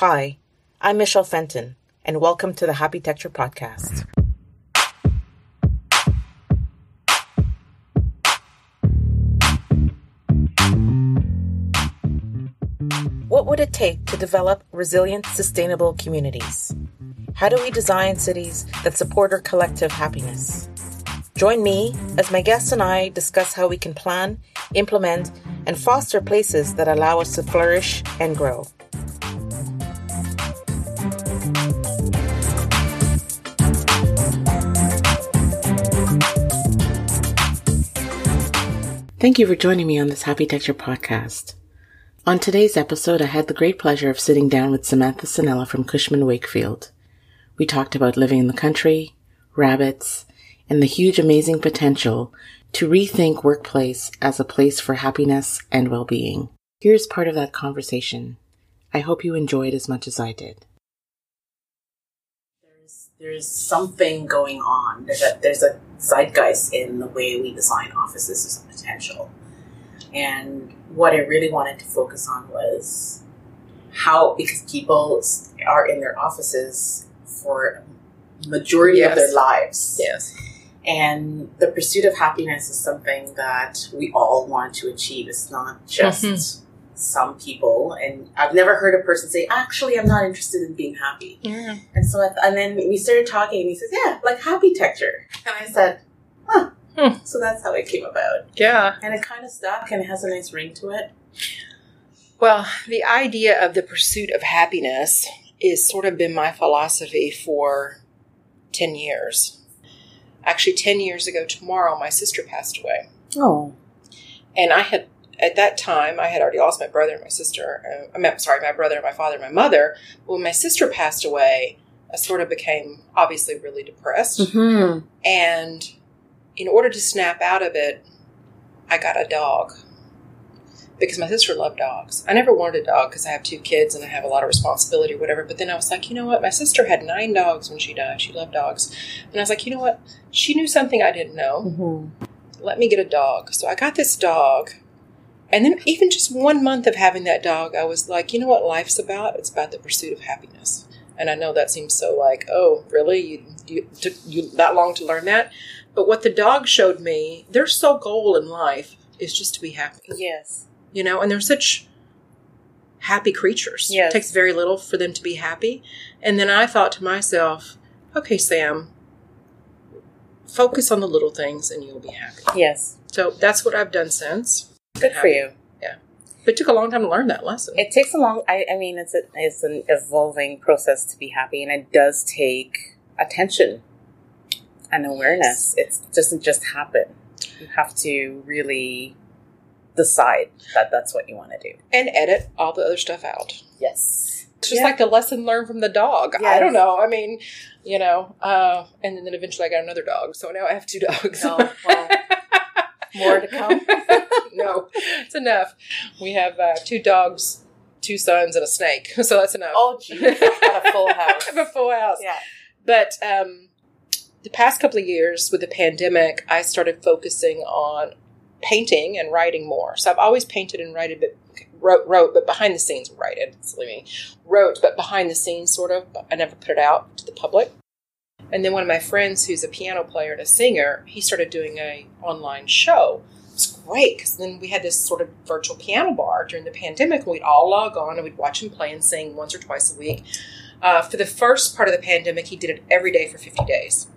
Hi, I'm Michelle Fenton, and welcome to the Happitecture Podcast. What would it take to develop resilient, sustainable communities? How do we design cities that support our collective happiness? Join me as my guests and I discuss how we can plan, implement, and foster places that allow us to flourish and grow. Thank you for joining me on this Happitecture podcast. On today's episode, I had the great pleasure of sitting down with Samantha Sanella from Cushman Wakefield. We talked about living in the country, rabbits, and the huge amazing potential to rethink workplace as a place for happiness and well-being. Here's part of that conversation. I hope you enjoyed as much as I did. There's, something going on. There's a, there's a zeitgeist in the way we design offices as a potential. And what I really wanted to focus on was how, because people are in their offices for majority yes. of their lives. Yes. And the pursuit of happiness is something that we all want to achieve. It's not just mm-hmm. Some people. And I've never heard a person say, actually, I'm not interested in being happy. Yeah. And so, I, and then we started talking and he says, yeah, like happitecture. And I said, huh. Hmm. So that's how it came about. Yeah. And it kind of stuck and it has a nice ring to it. Well, the idea of the pursuit of happiness is sort of been my philosophy for 10 years actually 10 years ago tomorrow, my sister passed away. Oh. And I had, at that time, I had already lost my brother and my sister. Uh, I'm sorry, my brother and my father and my mother. When my sister passed away, I sort of became obviously really depressed. Mm-hmm. And in order to snap out of it, I got a dog because my sister loved dogs. I never wanted a dog because I have two kids and I have a lot of responsibility or whatever. But then I was like, you know what? My sister had nine dogs when she died. She loved dogs. And I was like, you know what? She knew something I didn't know. Mm-hmm. Let me get a dog. So I got this dog. And then even just one month of having that dog, I was like, you know what life's about? It's about the pursuit of happiness. And I know that seems so like, oh, really? You, you took you that long to learn that? But what the dog showed me, their sole goal in life is just to be happy. Yes you know, and they're such happy creatures. Yes. It takes very little for them to be happy. And then I thought to myself, okay, Sam, focus on the little things and you'll be happy. Yes. So that's what I've done since. Good for you. Yeah. But it took a long time to learn that lesson. It takes a long, I, I mean, it's, a, it's an evolving process to be happy, and it does take attention and awareness. Yes. It doesn't just happen. You have to really decide that that's what you want to do. And edit all the other stuff out. Yes. It's just yeah. like the lesson learned from the dog. Yes. I don't know. I mean, you know, uh, and then eventually I got another dog. So now I have two dogs. Oh, well, more to come? no, it's enough. We have uh, two dogs, two sons, and a snake. So that's enough. Oh, geez. Got a full house. I have a full house. Yeah. But um, the past couple of years with the pandemic, I started focusing on painting and writing more. So I've always painted and wrote, but wrote, wrote, but behind the scenes, write it. Silly me. Wrote, but behind the scenes, sort of. I never put it out to the public. And then one of my friends, who's a piano player and a singer, he started doing a online show. It was great because then we had this sort of virtual piano bar during the pandemic. We'd all log on and we'd watch him play and sing once or twice a week. Uh, for the first part of the pandemic, he did it every day for 50 days.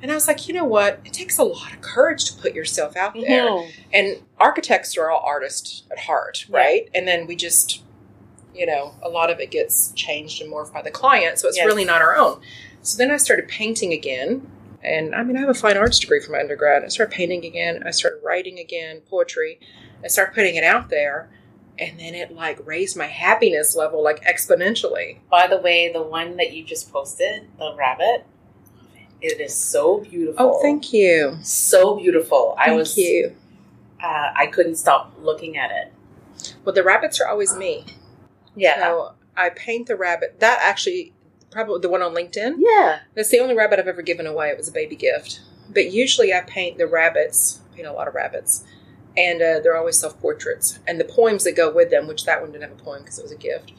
And I was like, you know what? It takes a lot of courage to put yourself out there. Mm-hmm. And architects are all artists at heart, right? Yeah. And then we just, you know, a lot of it gets changed and morphed by the client. So it's yes. really not our own. So then I started painting again. And I mean, I have a fine arts degree from undergrad. I started painting again. I started writing again, poetry. I started putting it out there. And then it like raised my happiness level like exponentially. By the way, the one that you just posted, the rabbit, it is so beautiful. Oh, thank you. So beautiful. Thank I was. you. Uh, I couldn't stop looking at it. Well, the rabbits are always me. Yeah. So I paint the rabbit. That actually, probably the one on LinkedIn. Yeah. That's the only rabbit I've ever given away. It was a baby gift. But usually I paint the rabbits. I paint a lot of rabbits, and uh, they're always self portraits and the poems that go with them. Which that one didn't have a poem because it was a gift.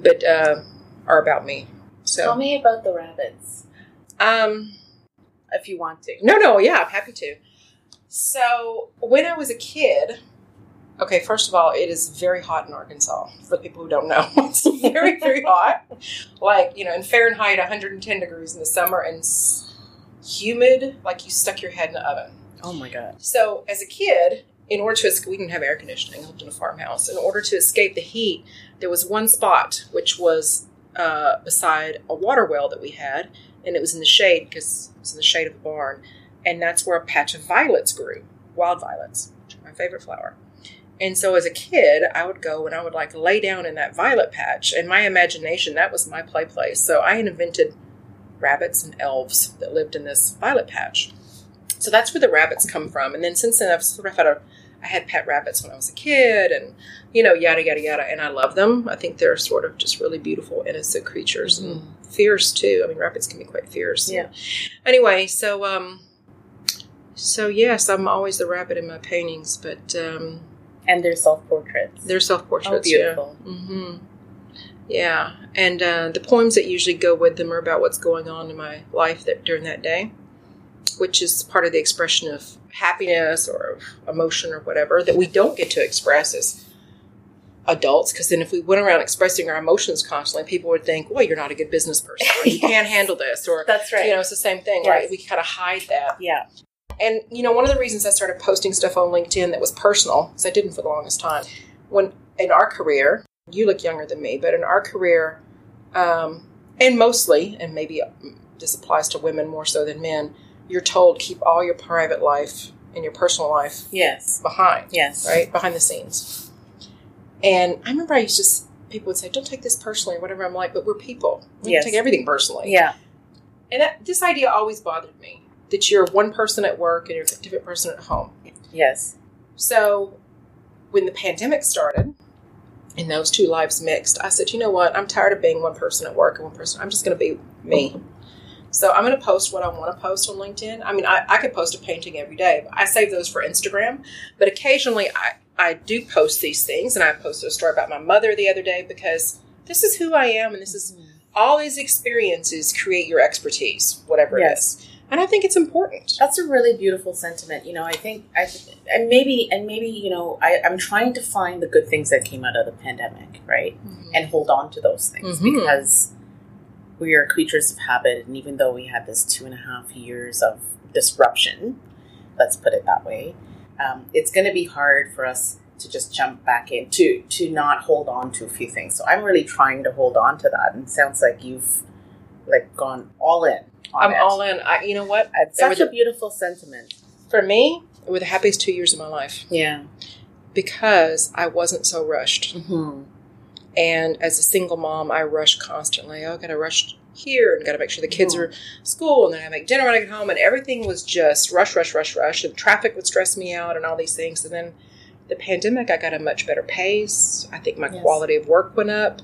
But uh, are about me. So, Tell me about the rabbits, um, if you want to. no, no, yeah, I'm happy to. So, when I was a kid, okay, first of all, it is very hot in Arkansas. For people who don't know, it's very, very hot. Like you know, in Fahrenheit, 110 degrees in the summer, and humid, like you stuck your head in an oven. Oh my god. So, as a kid, in order to escape, we didn't have air conditioning. I lived in a farmhouse. In order to escape the heat, there was one spot which was uh, beside a water well that we had, and it was in the shade because it was in the shade of the barn, and that's where a patch of violets grew, wild violets, which are my favorite flower. And so, as a kid, I would go and I would like lay down in that violet patch. In my imagination, that was my play place. So I invented rabbits and elves that lived in this violet patch. So that's where the rabbits come from. And then since then, I've sort of had a, I had pet rabbits when I was a kid, and you know, yada yada yada. And I love them. I think they're sort of just really beautiful, innocent creatures, and fierce too. I mean, rabbits can be quite fierce. Yeah. Anyway, so um, so yes, I'm always the rabbit in my paintings, but um, And their self portraits. they're self oh, portraits. beautiful. Yeah. hmm Yeah, and uh, the poems that usually go with them are about what's going on in my life that during that day, which is part of the expression of happiness or of emotion or whatever that we don't get to express as adults. Because then, if we went around expressing our emotions constantly, people would think, "Well, you're not a good business person. Or, you can't handle this," or That's right. you know, it's the same thing, Yes. right? We kind of hide that. yeah. And you know, one of the reasons I started posting stuff on LinkedIn that was personal, because I didn't for the longest time, when in our career, you look younger than me, but in our career, um, and mostly, and maybe um, this applies to women more so than men, you're told keep all your private life and your personal life Yes. behind, Yes. right behind the scenes. And I remember I used to people would say, "Don't take this personally," or whatever. I'm like, "But we're people. We Yes. take everything personally." Yeah. And that, this idea always bothered me that you're one person at work and you're a different person at home. Yes. So when the pandemic started and those two lives mixed, I said, you know what? I'm tired of being one person at work and one person. I'm just going to be me. So I'm going to post what I want to post on LinkedIn. I mean, I, I could post a painting every day. But I save those for Instagram, but occasionally I, I do post these things. And I posted a story about my mother the other day because this is who I am and this is mm. all these experiences create your expertise, whatever Yes. it is. And I think it's important. That's a really beautiful sentiment. You know, I think I and maybe and maybe you know I, I'm trying to find the good things that came out of the pandemic, right, and hold on to those things Mhm. because we are creatures of habit, and even though we had this two and a half years of disruption, let's put it that way, um, it's going to be hard for us to just jump back in to to not hold on to a few things. So I'm really trying to hold on to that, and it sounds like you've like gone all in. I'm it. all in. I, you know what? It's such a beautiful sentiment. For me, it were the happiest two years of my life Yeah. because I wasn't so rushed. Mm-hmm. And as a single mom, I rush constantly. Oh, I got to rush here and got to make sure the kids Mhm. are at school and then I make dinner when I get home and everything was just rush, rush, rush, rush. And traffic would stress me out and all these things. And then the pandemic, I got a much better pace. I think my Yes. quality of work went up.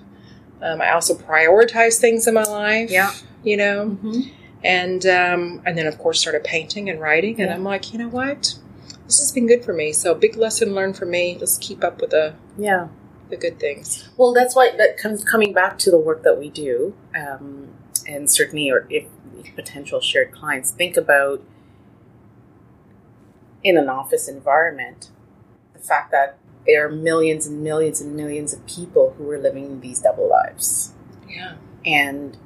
Um, I also prioritized things in my life. Yeah. You know, Mm-hmm. And um, and then of course started painting and writing. And Yeah. i'm like you know what? This has been good for me. So big lesson learned for me. Let's keep up with the Yeah. the good things. Well, that's why that comes coming back to the work that we do, um, and certainly, or if potential shared clients think about in an office environment, the fact that there are millions and millions and millions of people who are living these double lives, yeah. And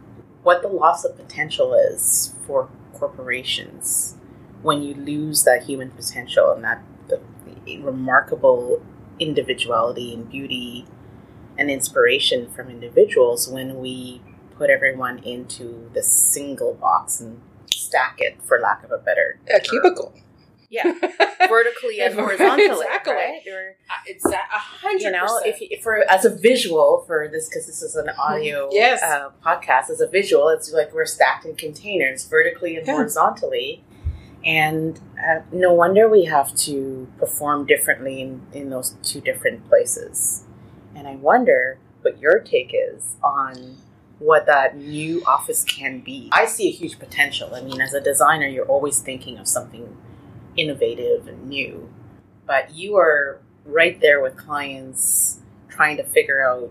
what the loss of potential is for corporations when you lose that human potential and that the, the remarkable individuality and beauty and inspiration from individuals when we put everyone into this single box and stack it for lack of a better a term. cubicle yeah vertically and horizontally Exactly. right? Or, it's a hundred you know if, if for as a visual for this because this is an audio Yes. uh, podcast as a visual it's like we're stacked in containers vertically and Yeah. horizontally and uh, no wonder we have to perform differently in, in those two different places and i wonder what your take is on what that new office can be i see a huge potential i mean as a designer you're always thinking of something innovative and new but you are right there with clients trying to figure out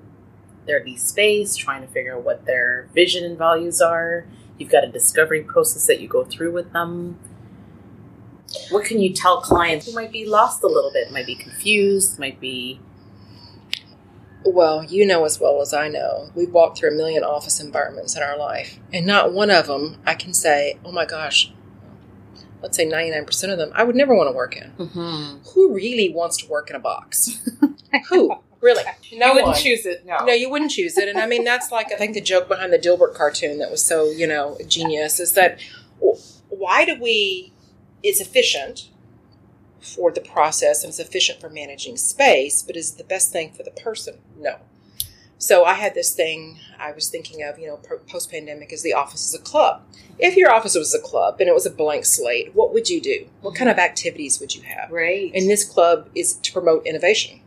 their lease space, trying to figure out what their vision and values are. You've got a discovery process that you go through with them. What can you tell clients who might be lost a little bit, might be confused, might be Well, you know as well as I know, we've walked through a million office environments in our life, and not one of them I can say, oh my gosh, let's say 99% of them, I would never want to work in. mm-hmm. Who really wants to work in a box? Who? Really? No you wouldn't one. choose it. No. No, you wouldn't choose it. And I mean, that's like, I think the joke behind the Dilbert cartoon that was so, you know, genius is that why do we, it's efficient for the process and it's efficient for managing space, but is it the best thing for the person? No. So I had this thing I was thinking of, you know, post pandemic is the office is a club. If your office was a club and it was a blank slate, what would you do? What kind of activities would you have? Right. And this club is to promote innovation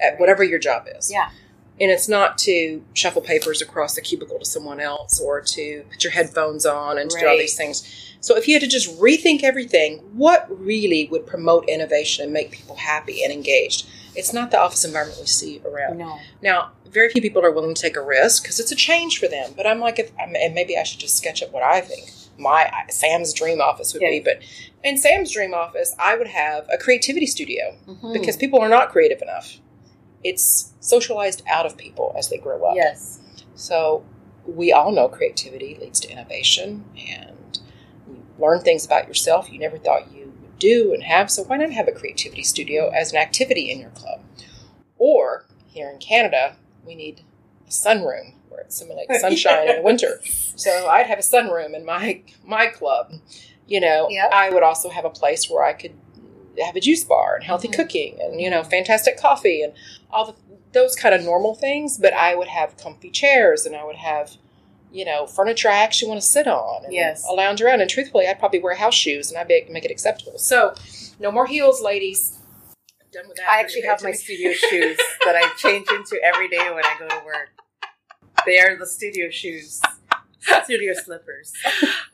at whatever your job is. yeah. And it's not to shuffle papers across the cubicle to someone else or to put your headphones on and to do all Right. these things. So if you had to just rethink everything, what really would promote innovation and make people happy and engaged? It's not the office environment we see around. No. Now, very few people are willing to take a risk because it's a change for them. But I'm like, if, I'm- and maybe I should just sketch up what I think my Sam's dream office would be. But in Sam's dream office, I would have a creativity studio Mm-hmm. because people are not creative enough. It's socialized out of people as they grow up. yes. So we all know creativity leads to innovation and you learn things about yourself you never thought you do and have. So why not have a creativity studio as an activity in your club? Or here in Canada, we need a sunroom where it simulates sunshine in the winter. So I'd have a sunroom in my my club. You know, Yep. I would also have a place where I could have a juice bar and healthy Mhm. cooking and you know fantastic coffee and all the, those kind of normal things. But I would have comfy chairs and I would have you know furniture I actually want to sit on and Yes. a lounge around. And truthfully, I'd probably wear house shoes and I'd be, make it acceptable. So no more heels, ladies. I'm done with that. I actually have my studio shoes that I change into every day when I go to work. They are the studio shoes, studio slippers.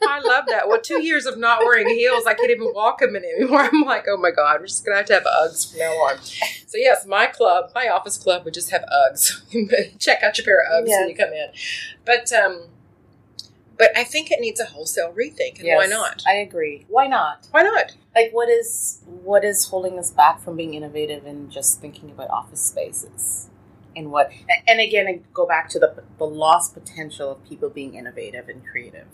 I love that. Well, two years of not wearing heels, I can't even walk them in anymore. I'm like, oh my god, we're just gonna have to have Uggs from now on. So yes, my club, my office club, would just have Uggs. Check out your pair of Uggs Yeah. when you come in. But um, but I think it needs a wholesale rethink, and why not? I agree. Why not? Why not? Like, what is what is holding us back from being innovative and just thinking about office spaces? And what? And again, go back to the the lost potential of people being innovative and creative,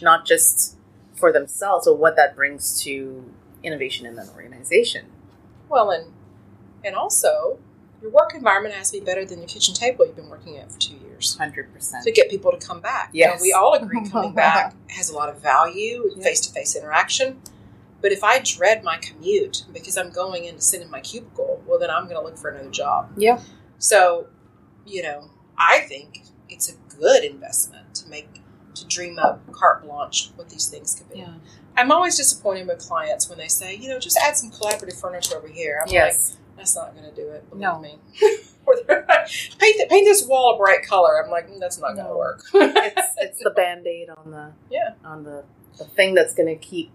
not just for themselves, but what that brings to innovation in an organization. Well, and and also your work environment has to be better than the kitchen table you've been working at for two years. Hundred percent. to get people to come back. You know, we all agree coming back has a lot of value, Yeah. face to face interaction. But if I dread my commute because I'm going in to sit in my cubicle, well, then I'm going to look for another job. Yeah. So, you know, I think it's a good investment to make to dream up carte blanche what these things could be. Yeah. I'm always disappointed with clients when they say, you know, just add some collaborative furniture over here. I'm like, that's not going to do it. No. me. or like, paint th- paint this wall a bright color. I'm like, "Mm, that's not going to No. work. it's it's the band aid on the Yeah. on the the thing that's going to keep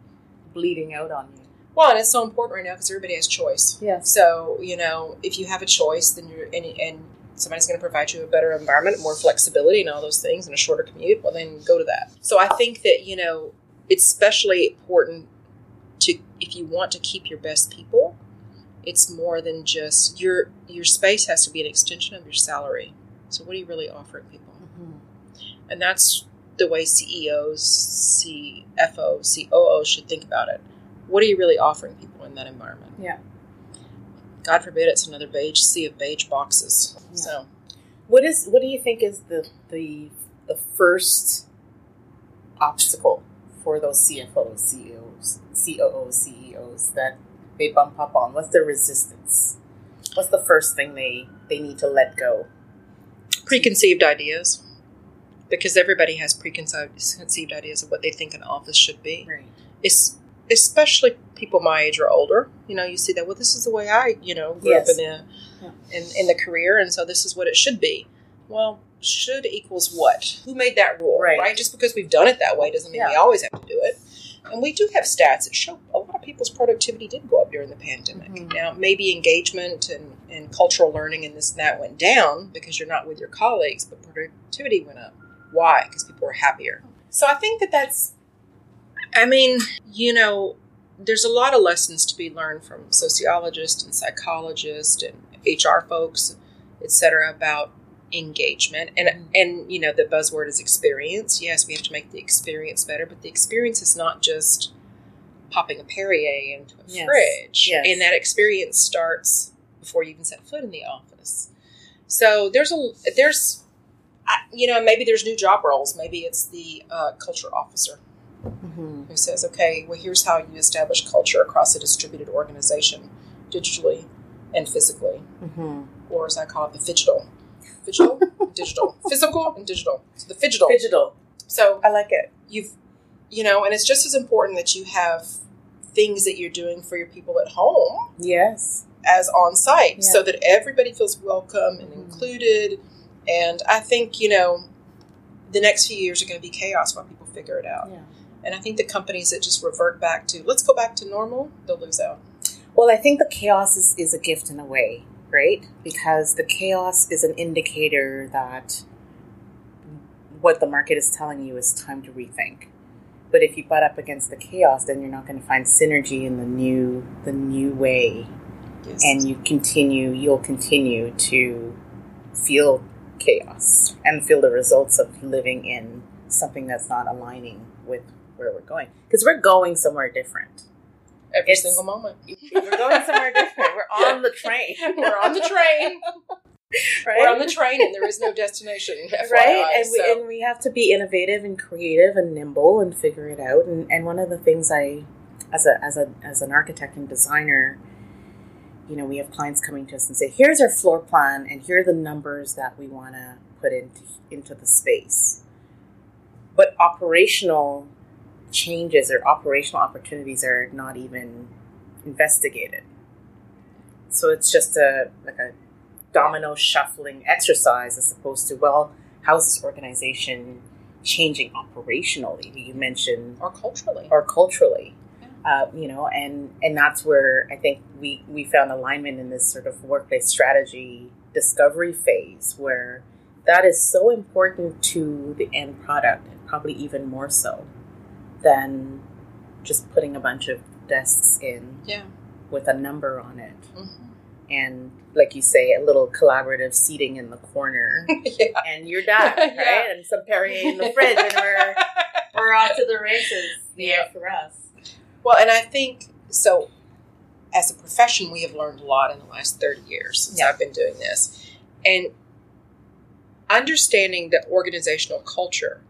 bleeding out on you. Well, and it's so important right now because everybody has choice. Yeah. So you know, if you have a choice, then you're and, and somebody's going to provide you a better environment, more flexibility, and all those things, and a shorter commute. Well, then go to that. So I think that you know it's especially important to if you want to keep your best people. It's more than just your your space has to be an extension of your salary. So what are you really offering people? Mm-hmm. And that's the way CEOs, CFOs, COOs should think about it. What are you really offering people in that environment? Yeah. God forbid it's another beige sea of beige boxes. Yeah. So What is what do you think is the the the first obstacle for those CFOs, CEOs, COOs, CEOs that they bump up on? What's the resistance? What's the first thing they they need to let go? preconceived ideas. Because everybody has preconceived ideas of what they think an office should be. Right. It's especially people my age or older. You know, you see that. Well, this is the way I, you know, grew Yes. up in the Yeah. in, in the career, and so this is what it should be. Well, should equals what? Who made that rule? Right. Just because we've done it that way doesn't mean we always have to do it. And we do have stats that show a lot of people's productivity did go up during the pandemic. Mhm. Now, maybe engagement and, and cultural learning and this and that went down because you're not with your colleagues, but productivity went up. Why? Because people were happier. So I think that that's, I mean, you know, there's a lot of lessons to be learned from sociologists and psychologists and HR folks, et cetera, about engagement and mm-hmm. and you know the buzzword is experience yes we have to make the experience better but the experience is not just popping a perrier into a yes. fridge yes. and that experience starts before you even set foot in the office so there's a there's you know maybe there's new job roles maybe it's the uh, culture officer. Who says okay well here's how you establish culture across a distributed organization digitally and physically mm-hmm. or as i call it the phygital. Phygital, digital, physical, and digital. So the phygital. digital. So I like it. You've, you know, and it's just as important that you have things that you're doing for your people at home. Yes. As on site, yeah. so that everybody feels welcome and mm-hmm. included. And I think you know, the next few years are going to be chaos while people figure it out. Yeah. And I think the companies that just revert back to let's go back to normal, they'll lose out. Well, I think the chaos is, is a gift in a way right? Because the chaos is an indicator that what the market is telling you is time to rethink. But if you butt up against the chaos, then you're not going to find synergy in the new the new way, yes. and you continue you'll continue to feel chaos and feel the results of living in something that's not aligning with where we're going because we're going somewhere different every it's, single moment. We're going somewhere different. We're on the train. We're on the train. Right? We're on the train and there is no destination. FYI, right? And, so. we, and we have to be innovative and creative and nimble and figure it out. And, and one of the things I, as a, as a, as an architect and designer, you know, we have clients coming to us and say, here's our floor plan and here are the numbers that we want to put into, into the space. But operational changes or operational opportunities are not even investigated. So it's just a like a domino shuffling exercise as opposed to well, how's this organization changing operationally? You mentioned or culturally or culturally. Uh, you know, and and that's where I think we we found alignment in this sort of workplace strategy discovery phase where that is so important to the end product and probably even more so than just putting a bunch of desks in yeah. with a number on it. Mm-hmm. And like you say, a little collaborative seating in the corner, yeah. and you're done, right? yeah. And some Perrier in the fridge, and we're we're off to the races. Yeah, for us. Well, and I think so. As a profession, we have learned a lot in the last thirty years since yeah. I've been doing this, and understanding the organizational culture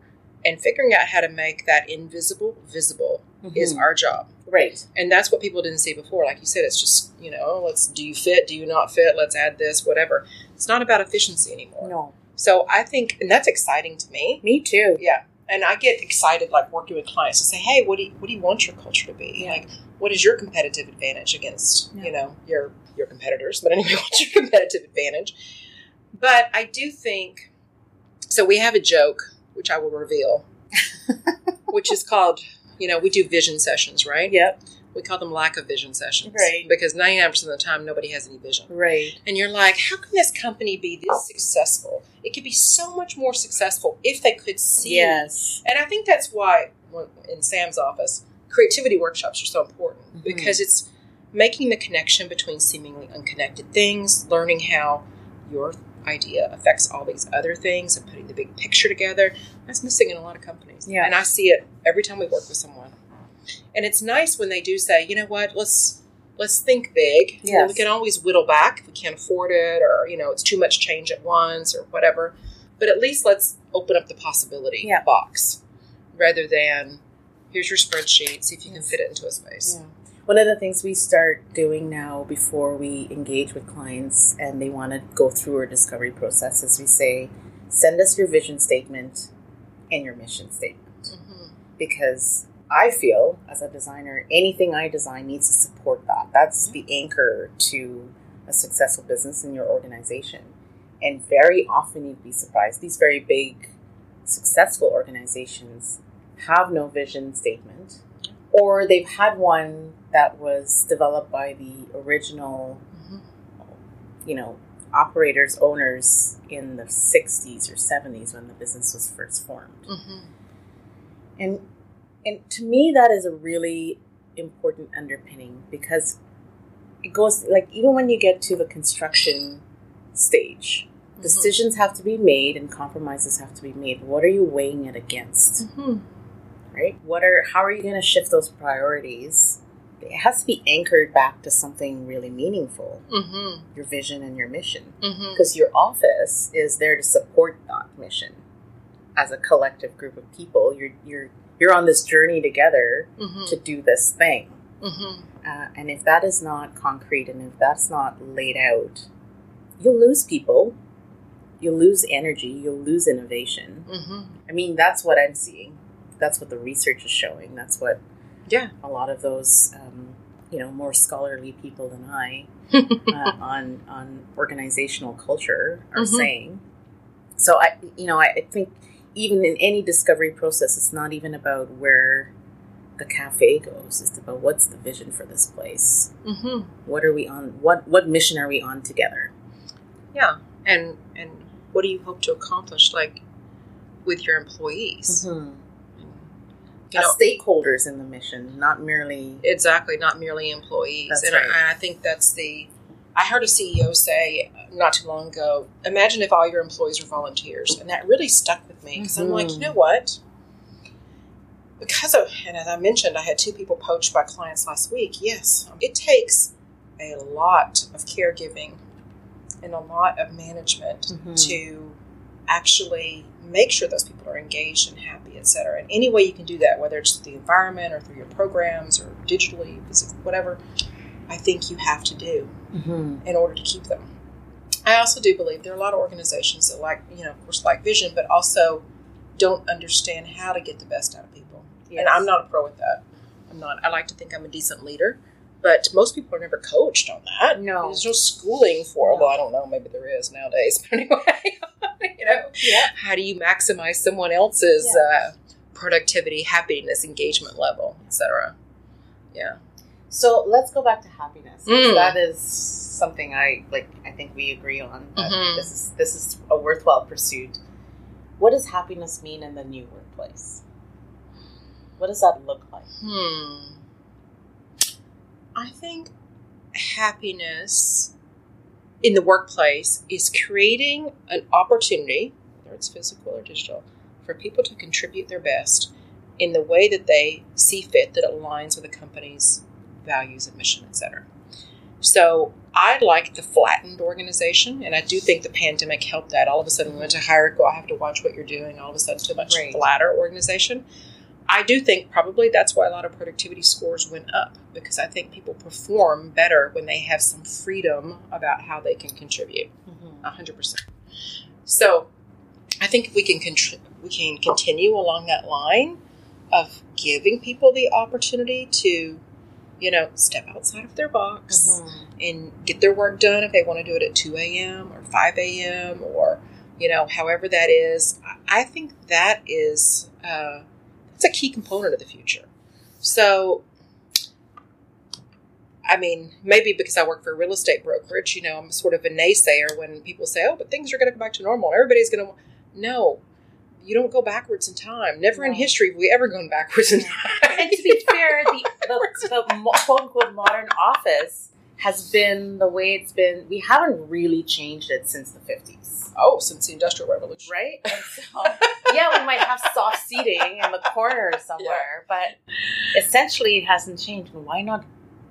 and figuring out how to make that invisible visible mm-hmm. is our job. Right. And that's what people didn't see before. Like you said it's just you know let's do you fit? Do you not fit? Let's add this whatever. It's not about efficiency anymore. No. So i think and that's exciting to me. Me too. Yeah. And i get excited like working with clients to say hey what do you, what do you want your culture to be? Yeah. like what is your competitive advantage against yeah. you know your your competitors? But anyway what's your competitive advantage? But i do think so we have a joke which I will reveal, which is called, you know, we do vision sessions, right? Yep. We call them lack of vision sessions. Right. Because 99% of the time, nobody has any vision. Right. And you're like, how can this company be this successful? It could be so much more successful if they could see. Yes. And I think that's why in Sam's office, creativity workshops are so important mm-hmm. because it's making the connection between seemingly unconnected things, learning how your idea affects all these other things and putting the big picture together. That's missing in a lot of companies. Yeah. And I see it every time we work with someone. And it's nice when they do say, you know what, let's let's think big. Yes. we can always whittle back if we can't afford it or, you know, it's too much change at once or whatever. But at least let's open up the possibility yeah. box rather than here's your spreadsheet, see if you can fit it into a space. Yeah one of the things we start doing now before we engage with clients and they want to go through our discovery process is we say, send us your vision statement and your mission statement. Mm-hmm. Because I feel as a designer, anything I design needs to support that. That's mm-hmm. the anchor to a successful business in your organization. And very often you'd be surprised, these very big, successful organizations have no vision statement, or they've had one that was developed by the original, mm-hmm. you know, operators, owners in the 60s or 70s when the business was first formed. Mm-hmm. And and to me that is a really important underpinning because it goes like even when you get to the construction stage, Mm-hmm. decisions have to be made and compromises have to be made. What are you weighing it against? Mm-hmm. Right? What are how are you going to shift those priorities? It has to be anchored back to something really meaningful, Mm-hmm. your vision and your mission. Mm-hmm. Because your office is there to support that mission. As a collective group of people, you're you're you're on this journey together Mm-hmm. to do this thing. Mm-hmm. Uh, and if that is not concrete and if that's not laid out, you'll lose people, you'll lose energy, you'll lose innovation. Mm-hmm. I mean, that's what I'm seeing. That's what the research is showing. That's what Yeah. a lot of those, um, you know, more scholarly people than I uh, on on organizational culture are Mhm. saying. So I, you know, I, I think even in any discovery process, it's not even about where the cafe goes. It's about what's the vision for this place. Mm-hmm. What are we on? What what mission are we on together? Yeah. And and what do you hope to accomplish, like with your employees? Mm-hmm. You know, stakeholders in the mission, not merely. exactly, not merely employees. That's and right. I, I think that's the. I heard a CEO say not too long ago, "Imagine if all your employees were volunteers," and that really stuck with me because I'm like, Mhm. you know what? Because of, and as I mentioned, I had two people poached by clients last week. Yes, it takes a lot of caregiving and a lot of management Mhm. to actually make sure those people are engaged and happy, et cetera. And any way you can do that, whether it's through the environment or through your programs or digitally, physically, whatever, I think you have to do Mm-hmm. in order to keep them. I also do believe there are a lot of organizations that like, you know, of course, like vision, but also don't understand how to get the best out of people. And I'm not a pro at that. I'm not. I like to think I'm a decent leader, but most people are never coached on that. No. There's no schooling for. No. Well, I don't know. Maybe there is nowadays. But anyway, you know, Yeah. how do you maximize someone else's uh, productivity, happiness, engagement level, etc. Yeah. So let's go back to happiness. Mm. That is something I like. I think we agree on. That Mhm. This is this is a worthwhile pursuit. What does happiness mean in the new workplace? What does that look like? Hmm. I think happiness in the workplace is creating an opportunity, whether it's physical or digital, for people to contribute their best in the way that they see fit that aligns with the company's values and mission, etc. So I like the flattened organization, and I do think the pandemic helped that. All of a sudden, we went to hierarchical. I have to watch what you're doing. All of a sudden, to a much Right. flatter organization. I do think probably that's why a lot of productivity scores went up because I think people perform better when they have some freedom about how they can contribute. A hundred percent. So, I think if we can contri- we can continue along that line of giving people the opportunity to, you know, step outside of their box and get their work done if they want to do it at two a.m. or five a.m. or you know, however that is. I- I think that is uh, that's a key component of the future. So. I mean, maybe because I work for a real estate brokerage, you know, I'm sort of a naysayer when people say, "Oh, but things are going to go back to normal. Everybody's going to." No, you don't go backwards in time. Never in history have we ever gone backwards in time. and to be fair, the, the, the quote unquote modern office has been the way it's been. We haven't really changed it since the 50s. oh, since the Industrial Revolution, Right? And so, yeah, we might have soft seating in the corner somewhere, but essentially it hasn't changed. And why not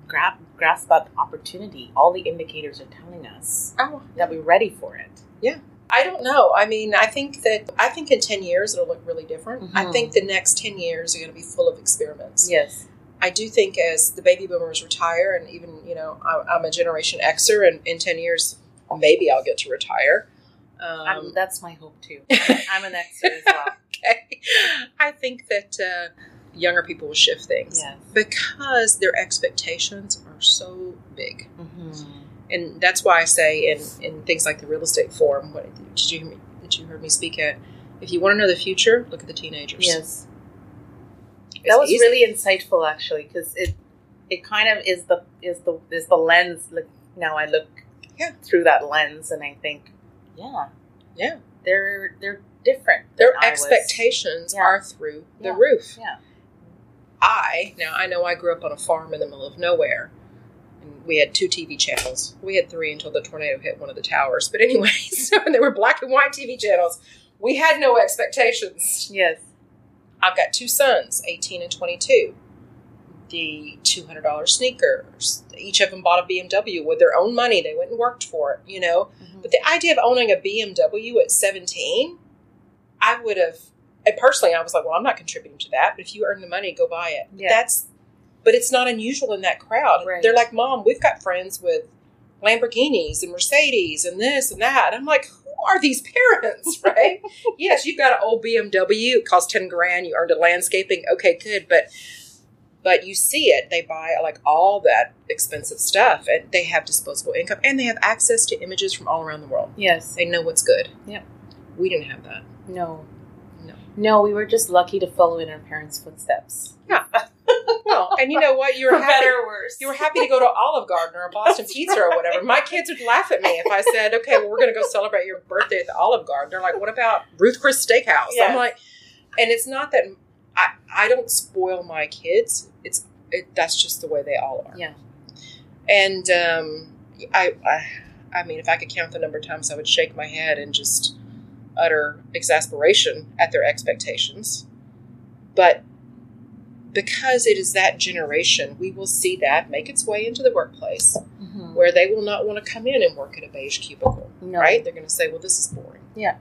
grab, grasp that opportunity? All the indicators are telling us Oh, that we're ready for it. Yeah. I don't know. I mean, I think that I think in ten years it'll look really different. I Mhm. think the next ten years are going to be full of experiments. Yes. I do think as the baby boomers retire, and even you know, I- I'm a Generation Xer, and in ten years maybe I'll get to retire. Um, that's my hope too. I'm an Xer as well. okay, I think that uh, younger people will shift things Yes. because their expectations are so big. Mm-hmm. and that's why I say in, in things like the real estate forum, what did you hear me, that you heard me speak at? If you want to know the future, look at the teenagers. Yes. That was easy. really insightful actually because it it kind of is the is the is the lens like now i look Yeah. through that lens, and I think, yeah, Yeah. they're they're different. Their than I was. expectations Yeah. are through the Yeah. roof. Yeah. I now I know I grew up on a farm in the middle of nowhere, and we had two TV channels. We had three until the tornado hit one of the towers. But anyway, so they were black and white TV channels. We had no expectations. Yes. I've got two sons, eighteen and twenty-two. The two hundred dollars sneakers. Each of them bought a BMW with their own money. They went and worked for it. You know. Mm-hmm. But the idea of owning a BMW at 17, I would have, and personally, I was like, well, I'm not contributing to that. But if you earn the money, go buy it. Yeah. That's, but it's not unusual in that crowd. Right. They're like, Mom, we've got friends with Lamborghinis and Mercedes and this and that. I'm like, who are these parents, right? yes, you've got an old BMW. It costs 10 grand. You earned it landscaping. Okay, good. But, but you see it. They buy like all that expensive stuff and they have disposable income and they have access to images from all around the world. Yes. They know what's good. Yep. We didn't have that. No. No. We were just lucky to follow in our parents' footsteps. Yeah. well, and you know what? You were For happy. better or worse. You were happy to go to Olive Garden or Boston Pizza or whatever. My kids would laugh at me if I said, "Okay, well, we're going to go celebrate your birthday at the Olive Garden." They're like, "What about Ruth Chris Steakhouse?" Yeah. I'm like, and it's not that I I don't spoil my kids. It's it, that's just the way they all are. Yeah. And um, I, I I mean, if I could count the number of times I would shake my head and just utter exasperation at their expectations, but because it is that generation, we will see that make its way into the workplace Mhm. where they will not want to come in and work at a beige cubicle, No. right? They're going to say, well, this is boring. Yeah.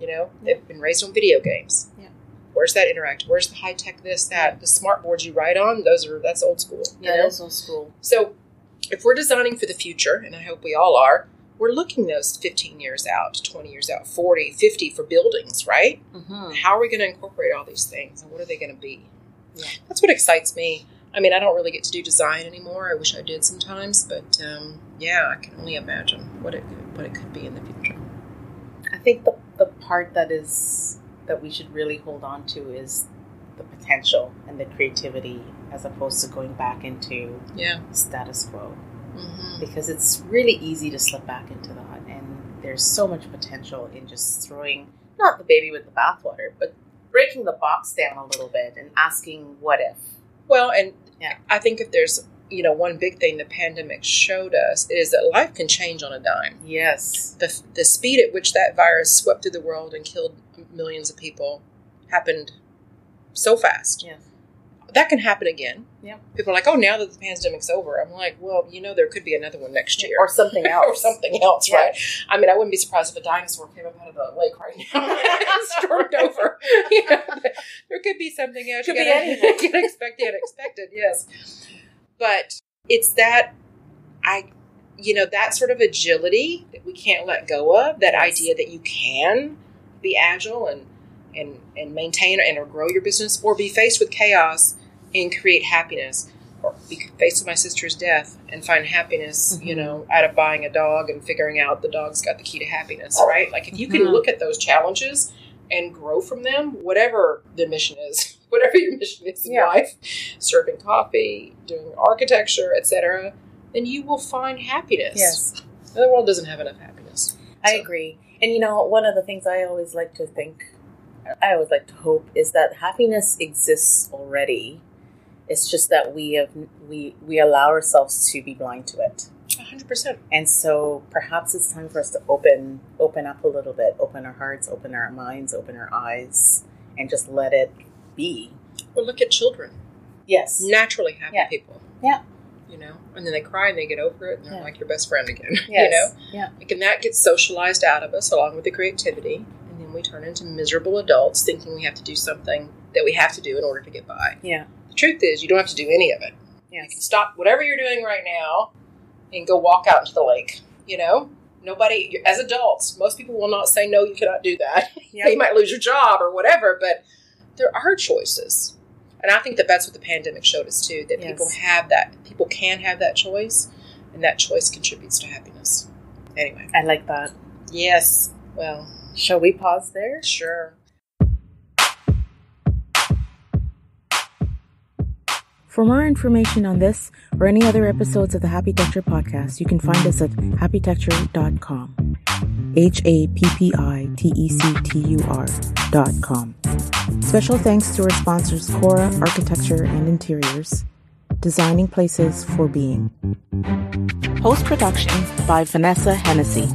You know, they've been raised on video games. Yeah. Where's that interact? Where's the high tech this, that? The smart boards you write on, those are, that's old school. you Yeah, know? that's old school. So if we're designing for the future, and I hope we all are, we're looking those 15 years out, 20 years out, 40, 50 for buildings, right? Mm-hmm. How are we going to incorporate all these things and what are they going to be? Yeah. That's what excites me. I mean, I don't really get to do design anymore. I wish I did sometimes, but um, yeah, I can only imagine what it could, what it could be in the future. I think the, the part that is that we should really hold on to is the potential and the creativity as opposed to going back into Yeah. status quo Mm-hmm. because it's really easy to slip back into that and there's so much potential in just throwing not the baby with the bathwater but breaking the box down a little bit and asking what if Well, and Yeah. I think if there's you know one big thing the pandemic showed us is that life can change on a dime. yes The the speed at which that virus swept through the world and killed millions of people happened so fast. yes that can happen again. Yeah. People are like, oh, now that the pandemic's over, I'm like, well, you know, there could be another one next year. or something else or something else, Yeah. right? I mean, I wouldn't be surprised if a dinosaur came up out of the lake right now and stormed over. You know, there could be something else. Could you be anything. you gotta expect the unexpected, yes. But it's that I, you know, that sort of agility that we can't let go of. That Yes. idea that you can be agile and and and maintain and or grow your business, or be faced with chaos and create happiness, or be faced with my sister's death and find happiness, you Mhm. know, out of buying a dog and figuring out the dog's got the key to happiness, right? Like if you can Mhm. look at those challenges and grow from them, whatever the mission is, whatever your mission is in Yeah. life, serving coffee, doing architecture, etc., then you will find happiness. yes The world doesn't have enough happiness. I So- agree. And you know, one of the things I always like to think, I always like to hope, is that happiness exists already. It's just that we have we we allow ourselves to be blind to it, hundred percent. and so perhaps it's time for us to open open up a little bit, open our hearts, open our minds, open our eyes, and just let it be. Well, look at children. Yes. Naturally happy Yeah. people. Yeah. You know, and then they cry and they get over it and they're Yeah. like your best friend again. You know, Yeah. like, and that gets socialized out of us along with the creativity, and then we turn into miserable adults thinking we have to do something that we have to do in order to get by. Yeah. Truth is, you don't have to do any of it. You can stop whatever you're doing right now and go walk out into the lake. You know, nobody, as adults, most people will not say, no, you cannot do that. Yeah. you might lose your job or whatever, but there are choices. And I think that that's what the pandemic showed us too that Yes. people have that, people can have that choice, and that choice contributes to happiness. Anyway, I like that. yes, well, Shall we pause there? sure. For more information on this or any other episodes of the Happitecture podcast, you can find us at happitecture.com. H A P P I T E C T U R.com. Special thanks to our sponsors Cora Architecture and Interiors, designing places for being. Post production by Vanessa Hennessy.